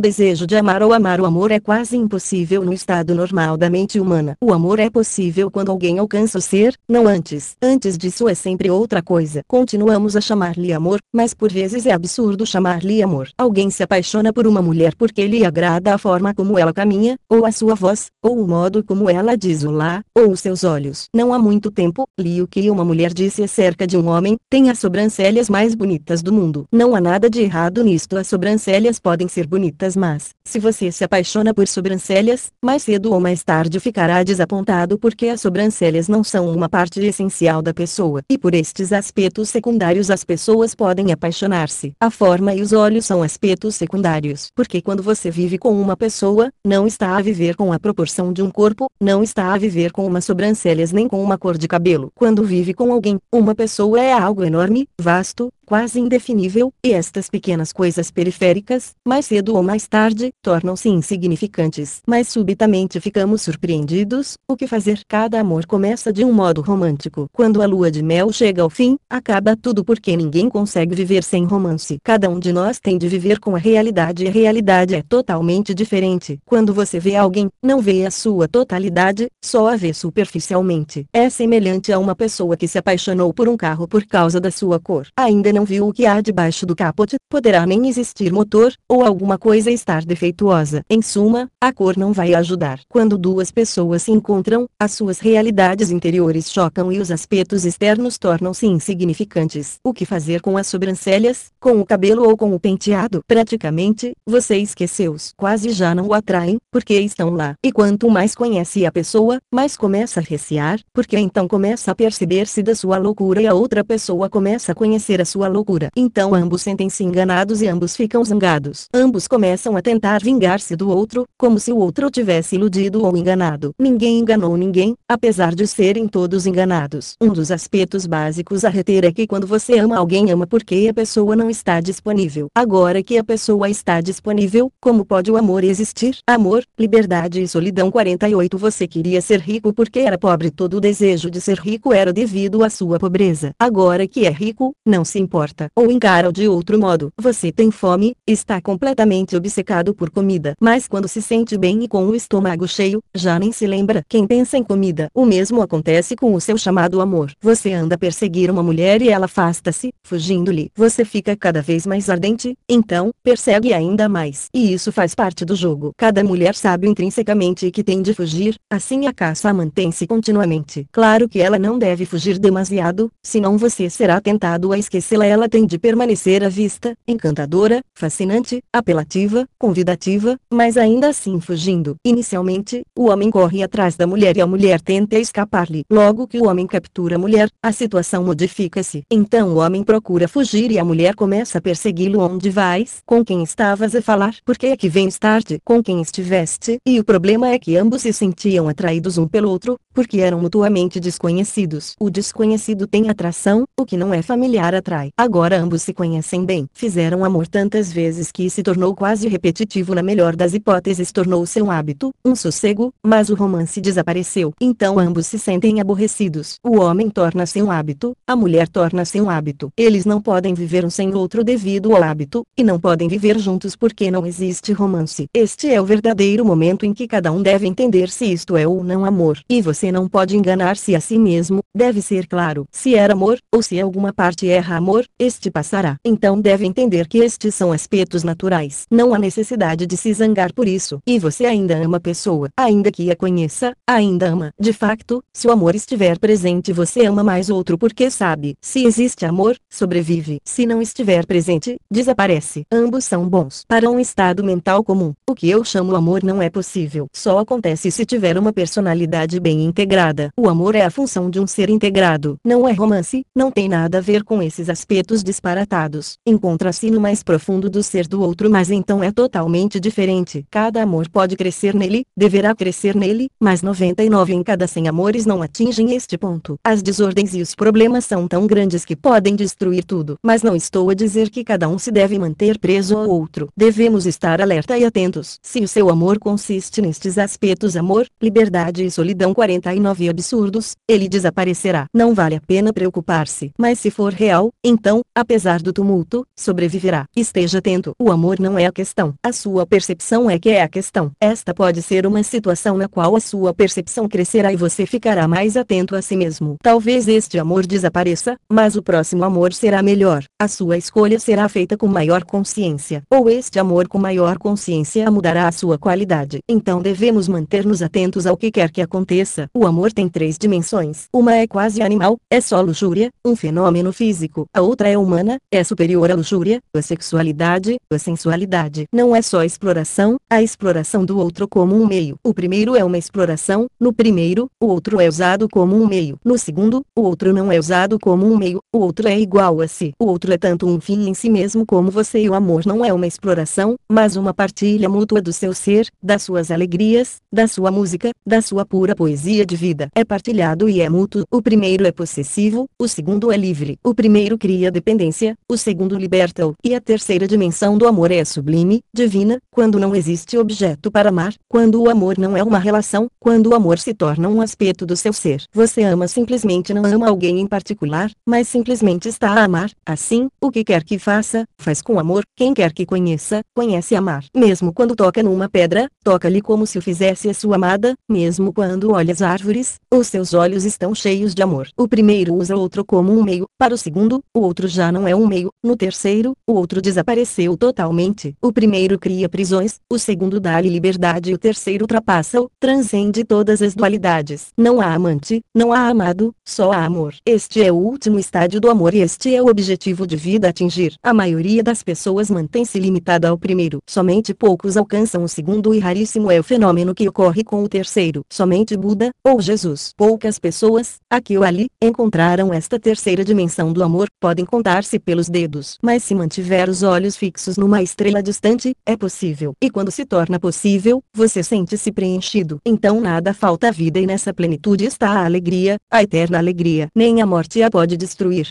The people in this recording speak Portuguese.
do desejo de amar ou amar o amor é quase impossível no estado normal da mente humana. O amor é possível quando alguém alcança o ser, não antes. Antes disso é sempre outra coisa. Continuamos a chamar-lhe amor, mas por vezes é absurdo chamar-lhe amor. Alguém se apaixona por uma mulher porque lhe agrada a forma como ela caminha, ou a sua voz, ou o modo como ela diz o lá, ou os seus olhos. Não há muito tempo, li o que uma mulher disse acerca de um homem, tem as sobrancelhas mais bonitas do mundo. Não há nada de errado nisto. As sobrancelhas podem ser bonitas mas, se você se apaixona por sobrancelhas, mais cedo ou mais tarde ficará desapontado porque as sobrancelhas não são uma parte essencial da pessoa. E por estes aspectos secundários as pessoas podem apaixonar-se. A forma e os olhos são aspectos secundários. Porque quando você vive com uma pessoa, não está a viver com a proporção de um corpo, não está a viver com umas sobrancelhas nem com uma cor de cabelo. Quando vive com alguém, uma pessoa é algo enorme, vasto, quase indefinível, e estas pequenas coisas periféricas, mais cedo ou mais tarde, tornam-se insignificantes. Mas subitamente ficamos surpreendidos, o que fazer? Cada amor começa de um modo romântico. Quando a lua de mel chega ao fim, acaba tudo porque ninguém consegue viver sem romance. Cada um de nós tem de viver com a realidade e a realidade é totalmente diferente. Quando você vê alguém, não vê a sua totalidade, só a vê superficialmente. É semelhante a uma pessoa que se apaixonou por um carro por causa da sua cor. Ainda não não viu o que há debaixo do capote, poderá nem existir motor, ou alguma coisa estar defeituosa. Em suma, a cor não vai ajudar. Quando duas pessoas se encontram, as suas realidades interiores chocam e os aspectos externos tornam-se insignificantes. O que fazer com as sobrancelhas, com o cabelo ou com o penteado? Praticamente, você esqueceu-os. Quase já não o atraem, porque estão lá. E quanto mais conhece a pessoa, mais começa a recear, porque então começa a perceber-se da sua loucura e a outra pessoa começa a conhecer a sua loucura. Então ambos sentem-se enganados e ambos ficam zangados. Ambos começam a tentar vingar-se do outro, como se o outro tivesse iludido ou enganado. Ninguém enganou ninguém, apesar de serem todos enganados. Um dos aspectos básicos a reter é que quando você ama alguém ama porque a pessoa não está disponível. Agora que a pessoa está disponível, como pode o amor existir? Amor, liberdade e solidão 48 Você queria ser rico porque era pobre todo o desejo de ser rico era devido à sua pobreza. Agora que é rico, não se importa Ou encara de outro modo. Você tem fome, está completamente obcecado por comida. Mas quando se sente bem e com o estômago cheio, já nem se lembra. Quem pensa em comida. O mesmo acontece com o seu chamado amor. Você anda a perseguir uma mulher e ela afasta-se, fugindo-lhe. Você fica cada vez mais ardente, então, persegue ainda mais. E isso faz parte do jogo. Cada mulher sabe intrinsecamente que tem de fugir, assim a caça mantém-se continuamente. Claro que ela não deve fugir demasiado, senão você será tentado a esquecê-la ela tem de permanecer à vista, encantadora, fascinante, apelativa, convidativa, mas ainda assim fugindo. Inicialmente, o homem corre atrás da mulher e a mulher tenta escapar-lhe. Logo que o homem captura a mulher, a situação modifica-se. Então o homem procura fugir e a mulher começa a persegui-lo onde vais, com quem estavas a falar, porque é que vens tarde, com quem estiveste, e o problema é que ambos se sentiam atraídos um pelo outro, porque eram mutuamente desconhecidos. O desconhecido tem atração, o que não é familiar atrai. Agora ambos se conhecem bem. Fizeram amor tantas vezes que se tornou quase repetitivo na melhor das hipóteses tornou-se um hábito, um sossego, mas o romance desapareceu. Então ambos se sentem aborrecidos. O homem torna-se um hábito, a mulher torna-se um hábito. Eles não podem viver um sem outro devido ao hábito, e não podem viver juntos porque não existe romance. Este é o verdadeiro momento em que cada um deve entender se isto é ou não amor. E você não pode enganar-se a si mesmo, deve ser claro. Se era amor, ou se alguma parte erra amor, este passará. Então deve entender que estes são aspectos naturais. Não há necessidade de se zangar por isso. E você ainda ama a pessoa, ainda que a conheça, ainda ama. De facto, se o amor estiver presente você ama mais outro porque sabe. Se existe amor, sobrevive. Se não estiver presente, desaparece. Ambos são bons. Para um estado mental comum, o que eu chamo amor não é possível. Só acontece se tiver uma personalidade bem integrada. O amor é a função de um ser integrado. Não é romance, não tem nada a ver com esses aspectos aspectos disparatados. Encontra-se no mais profundo do ser do outro mas então é totalmente diferente. Cada amor pode crescer nele, deverá crescer nele, mas 99 em cada 100 amores não atingem este ponto. As desordens e os problemas são tão grandes que podem destruir tudo. Mas não estou a dizer que cada um se deve manter preso ao outro. Devemos estar alerta e atentos. Se o seu amor consiste nestes aspectos amor, liberdade e solidão 49 absurdos, ele desaparecerá. Não vale a pena preocupar-se. Mas se for real, então apesar do tumulto, sobreviverá. Esteja atento. O amor não é a questão. A sua percepção é que é a questão. Esta pode ser uma situação na qual a sua percepção crescerá e você ficará mais atento a si mesmo. Talvez este amor desapareça, mas o próximo amor será melhor. A sua escolha será feita com maior consciência. Ou este amor com maior consciência mudará a sua qualidade. Então devemos manter-nos atentos ao que quer que aconteça. O amor tem três dimensões. Uma é quase animal, é só luxúria, um fenômeno físico. A outra é humana, é superior à luxúria, a sexualidade, a sensualidade. Não é só exploração, a exploração do outro como um meio. O primeiro é uma exploração, no primeiro, o outro é usado como um meio. No segundo, o outro não é usado como um meio, o outro é igual a si. O outro é tanto um fim em si mesmo como você e o amor não é uma exploração, mas uma partilha mútua do seu ser, das suas alegrias, da sua música, da sua pura poesia de vida. É partilhado e é mútuo. O primeiro é possessivo, o segundo é livre. O primeiro cria dependência, o segundo liberta-o. E a terceira dimensão do amor é sublime, divina, quando não existe objeto para amar, quando o amor não é uma relação, quando o amor se torna um aspecto do seu ser. Você ama simplesmente não ama alguém em particular, mas simplesmente está a amar. Assim, o que quer que faça, faz com amor. Quem quer que conheça, conhece amar. Mesmo quando toca numa pedra, toca-lhe como se o fizesse a sua amada, mesmo quando olha as árvores, os seus olhos estão cheios de amor. O primeiro usa o outro como um meio, para o segundo, o outro já não é um meio, no terceiro, o outro desapareceu totalmente. O primeiro cria prisões, o segundo dá-lhe liberdade e o terceiro ultrapassa-o, transcende todas as dualidades. Não há amante, não há amado, só há amor. Este é o último estágio do amor e este é o objetivo de vida a atingir. A maioria das pessoas mantém-se limitada ao primeiro. Somente poucos alcançam o segundo e raríssimo é o fenômeno que ocorre com o terceiro. Somente Buda, ou Jesus. Poucas pessoas, aqui ou ali, encontraram esta terceira dimensão do amor, podem contar-se pelos dedos. Mas se mantiver os olhos fixos numa estrela distante, é possível. E quando se torna possível, você sente-se preenchido. Então nada falta à vida e nessa plenitude está a alegria, a eterna alegria. Nem a morte a pode destruir.